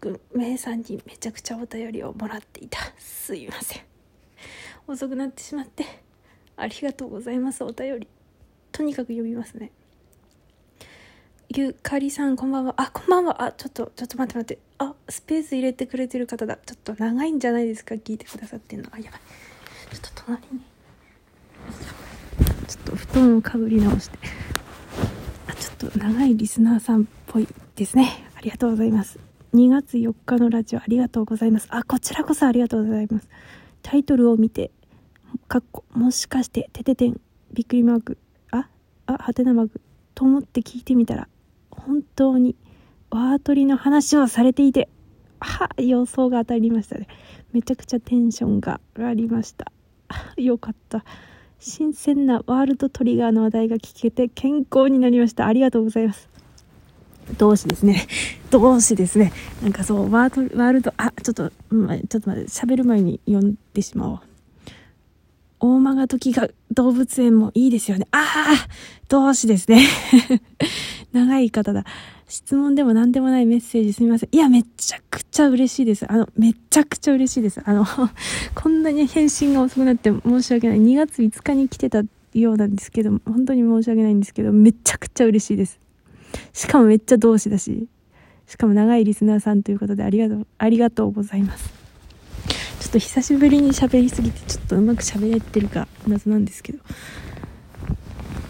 匿名さんにめちゃくちゃお便りをもらっていた。すいません。遅くなってしまってありがとうございますお便り。とにかく読みますね。ゆかりさんこんばんは。あこんばんは。あちょっとちょっと待って待って。あスペース入れてくれてる方だ。ちょっと長いんじゃないですか？聞いてくださってんの。あやばい。ちょっと隣に。ちょっと布団をかぶり直して。あちょっと長いリスナーさんっぽいですね。ありがとうございます。2月4日のラジオありがとうございます。あこちらこそありがとうございます。タイトルを見てかっこもしかしててててんびっくりマークああはてなマークと思って聞いてみたら本当にワートリの話をされていては予想が当たりましたね。めちゃくちゃテンションが上がりました。よかった。新鮮なワールドトリガーの話題が聞けて健康になりました。ありがとうございます。同志ですね 同志ですねなんかそうワーワールドあちょっと、うん、ちょっと待って喋る前に読んでしまおう大間が時が動物園もいいですよね。ああ同志ですね。長い方だ。質問でも何でもないメッセージすみません。いや、めちゃくちゃ嬉しいです。あの、めちゃくちゃ嬉しいです。あの、こんなに返信が遅くなって申し訳ない。2月5日に来てたようなんですけど、本当に申し訳ないんですけど、めちゃくちゃ嬉しいです。しかもめっちゃ同志だし、しかも長いリスナーさんということでありがとう、ありがとうございます。ちょっと久しぶりに喋りすぎて、ちょっとうまく喋れてるか謎なんですけど。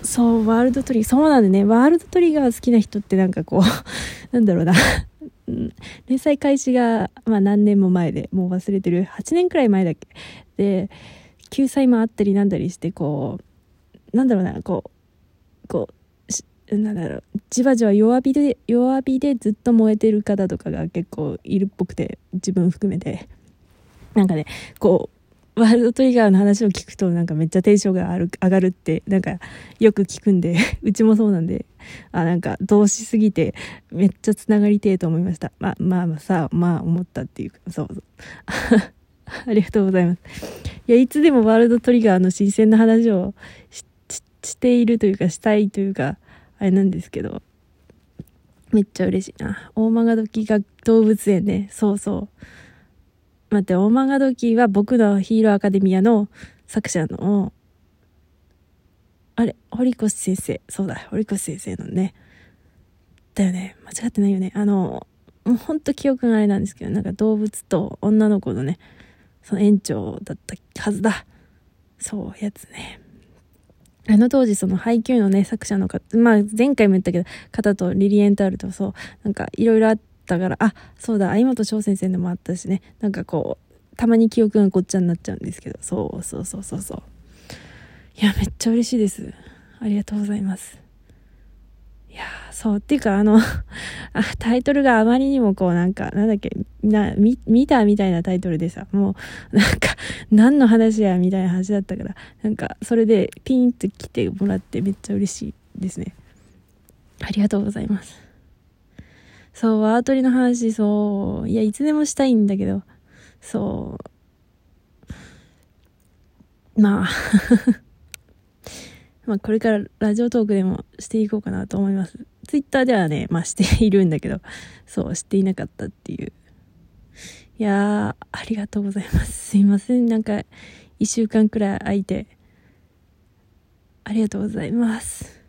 そう、ワールドトリガー、そうなんでね、ワールドトリガー好きな人ってなんかこう、なんだろうな 連載開始が、まあ何年も前で、もう忘れてる、8年くらい前だっけ。で、救済もあったりなんだりして、こう、なんだろうな、こう、こう、なんだろう、じわじわ弱火で、弱火でずっと燃えてる方とかが結構いるっぽくて、自分含めて。なんかね、こう、ワールドトリガーの話を聞くとなんかめっちゃテンションが上がるってなんかよく聞くんで うちもそうなんで。あなんか同志すぎてめっちゃつながりてえと思いました。まあまあさまあ思ったっていうかそうそう。ありがとうございます。いやいつでもワールドトリガーの新鮮な話をしているというかしたいというかあれなんですけどめっちゃ嬉しいな大曲時が動物園ねそうそう待って、オマガドキは僕のヒーローアカデミアの作者の、あれ、堀越先生。そうだ、堀越先生のね。だよね。間違ってないよね。あの、もうほんと記憶があれなんですけど、なんか動物と女の子のね、その園長だったはずだ。そう、やつね。あの当時その配給のね、作者の方、まあ前回も言ったけど、方とリリエンタールとそう、なんかいろいろあっ、たから、あ、そうだ、相本翔先生でもあったしね、なんかこう、たまに記憶がごっちゃになっちゃうんですけど、そうそうそうそうそう。いや、めっちゃ嬉しいです。ありがとうございます。いやそう、っていうか、あの あ、タイトルがあまりにもこう、なんか、なんだっけ、な、見、見たみたいなタイトルでさ、もう、なんか、何の話や、みたいな話だったから、なんか、それでピンと来てもらってめっちゃ嬉しいですね。ありがとうございます。そう、ワートリの話、そう、いや、いつでもしたいんだけど、そう、まあ まあ、これからラジオトークでもしていこうかなと思います。ツイッターではね、まあしているんだけど、そう、していなかったっていう。いやー、ありがとうございます。すいません。なんか、1週間くらい空いて、ありがとうございます。